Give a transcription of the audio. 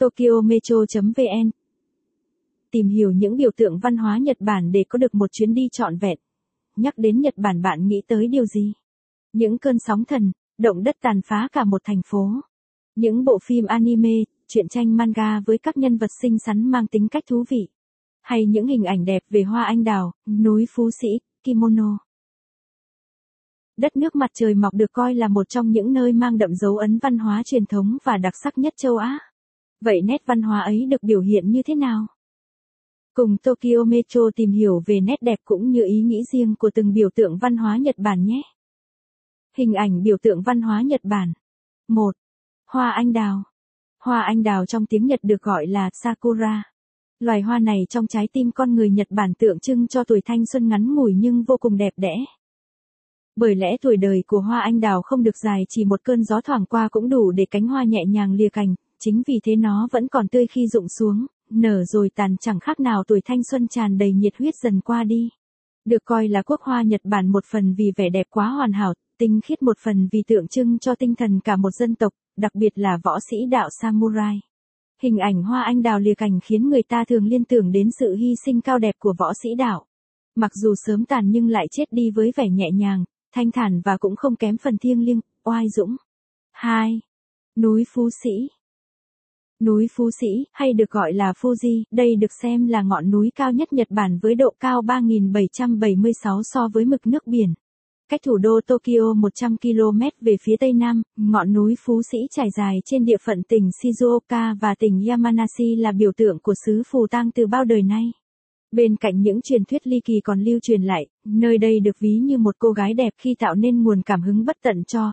TokyoMetro.vn Tìm hiểu những biểu tượng văn hóa Nhật Bản để có được một chuyến đi trọn vẹn. Nhắc đến Nhật Bản bạn nghĩ tới điều gì? Những cơn sóng thần, động đất tàn phá cả một thành phố. Những bộ phim anime, truyện tranh manga với các nhân vật xinh xắn mang tính cách thú vị. Hay những hình ảnh đẹp về hoa anh đào, núi Phú Sĩ, kimono. Đất nước mặt trời mọc được coi là một trong những nơi mang đậm dấu ấn văn hóa truyền thống và đặc sắc nhất châu Á. Vậy nét văn hóa ấy được biểu hiện như thế nào? Cùng Tokyo Metro tìm hiểu về nét đẹp cũng như ý nghĩ riêng của từng biểu tượng văn hóa Nhật Bản nhé. Hình ảnh biểu tượng văn hóa Nhật Bản. 1. Hoa anh đào. Hoa anh đào trong tiếng Nhật được gọi là Sakura. Loài hoa này trong trái tim con người Nhật Bản tượng trưng cho tuổi thanh xuân ngắn ngủi nhưng vô cùng đẹp đẽ. Bởi lẽ tuổi đời của hoa anh đào không được dài chỉ một cơn gió thoảng qua cũng đủ để cánh hoa nhẹ nhàng lìa cành, chính vì thế nó vẫn còn tươi khi rụng xuống, nở rồi tàn chẳng khác nào tuổi thanh xuân tràn đầy nhiệt huyết dần qua đi. Được coi là quốc hoa Nhật Bản một phần vì vẻ đẹp quá hoàn hảo, tinh khiết một phần vì tượng trưng cho tinh thần cả một dân tộc, đặc biệt là võ sĩ đạo samurai. Hình ảnh hoa anh đào lìa cành khiến người ta thường liên tưởng đến sự hy sinh cao đẹp của võ sĩ đạo. Mặc dù sớm tàn nhưng lại chết đi với vẻ nhẹ nhàng, thanh thản và cũng không kém phần thiêng liêng, oai dũng. 2. Núi Phú Sĩ Núi Phú Sĩ, hay được gọi là Fuji, đây được xem là ngọn núi cao nhất Nhật Bản với độ cao 3.776 so với mực nước biển. Cách thủ đô Tokyo 100 km về phía tây nam, ngọn núi Phú Sĩ trải dài trên địa phận tỉnh Shizuoka và tỉnh Yamanashi là biểu tượng của xứ phù tang từ bao đời nay. Bên cạnh những truyền thuyết ly kỳ còn lưu truyền lại, nơi đây được ví như một cô gái đẹp khi tạo nên nguồn cảm hứng bất tận cho.